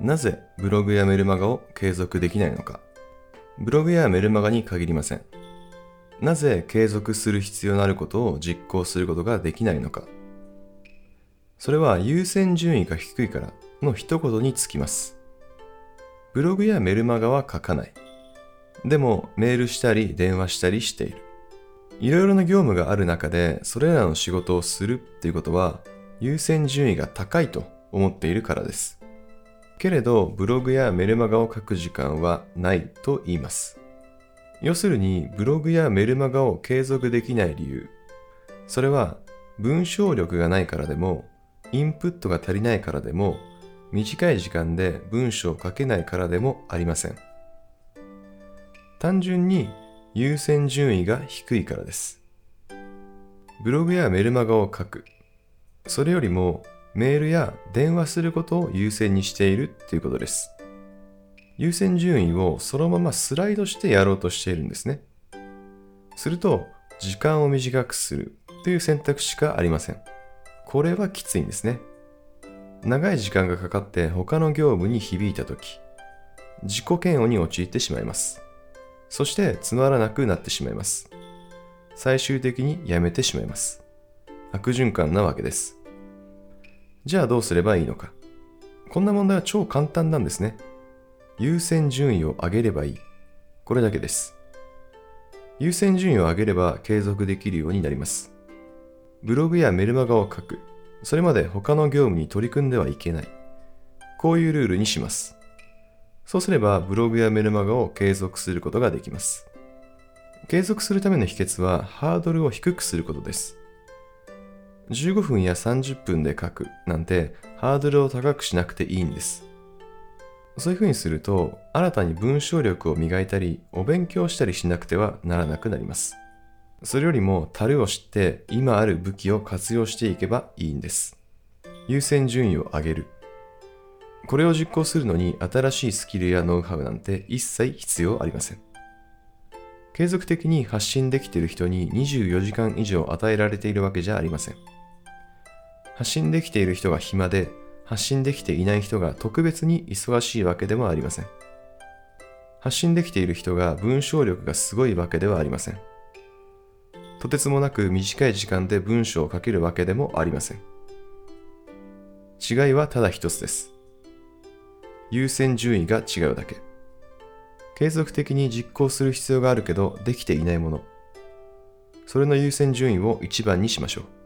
なぜブログやメルマガを継続できないのかブログやメルマガに限りません。なぜ継続する必要のあることを実行することができないのかそれは優先順位が低いからの一言につきます。ブログやメルマガは書かない。でもメールしたり電話したりしている。いろいろな業務がある中でそれらの仕事をするっていうことは優先順位が高いと思っているからです。けれどブログやメルマガを書く時間はないと言います。要するにブログやメルマガを継続できない理由。それは文章力がないからでもインプットが足りないからでも短い時間で文章を書けないからでもありません。単純に優先順位が低いからです。ブログやメルマガを書く。それよりもメールや電話することを優先にしているっていうことです。優先順位をそのままスライドしてやろうとしているんですね。すると、時間を短くするという選択しかありません。これはきついんですね。長い時間がかかって他の業務に響いたとき、自己嫌悪に陥ってしまいます。そしてつまらなくなってしまいます。最終的にやめてしまいます。悪循環なわけです。じゃあどうすればいいのか。こんな問題は超簡単なんですね。優先順位を上げればいい。これだけです。優先順位を上げれば継続できるようになります。ブログやメルマガを書く。それまで他の業務に取り組んではいけない。こういうルールにします。そうすればブログやメルマガを継続することができます。継続するための秘訣はハードルを低くすることです。15分や30分で書くなんてハードルを高くしなくていいんです。そういうふうにすると新たに文章力を磨いたりお勉強したりしなくてはならなくなります。それよりも樽を知って今ある武器を活用していけばいいんです。優先順位を上げる。これを実行するのに新しいスキルやノウハウなんて一切必要ありません。継続的に発信できている人に24時間以上与えられているわけじゃありません。発信できている人が暇で、発信できていない人が特別に忙しいわけでもありません。発信できている人が文章力がすごいわけではありません。とてつもなく短い時間で文章を書けるわけでもありません。違いはただ一つです。優先順位が違うだけ。継続的に実行する必要があるけどできていないもの。それの優先順位を一番にしましょう。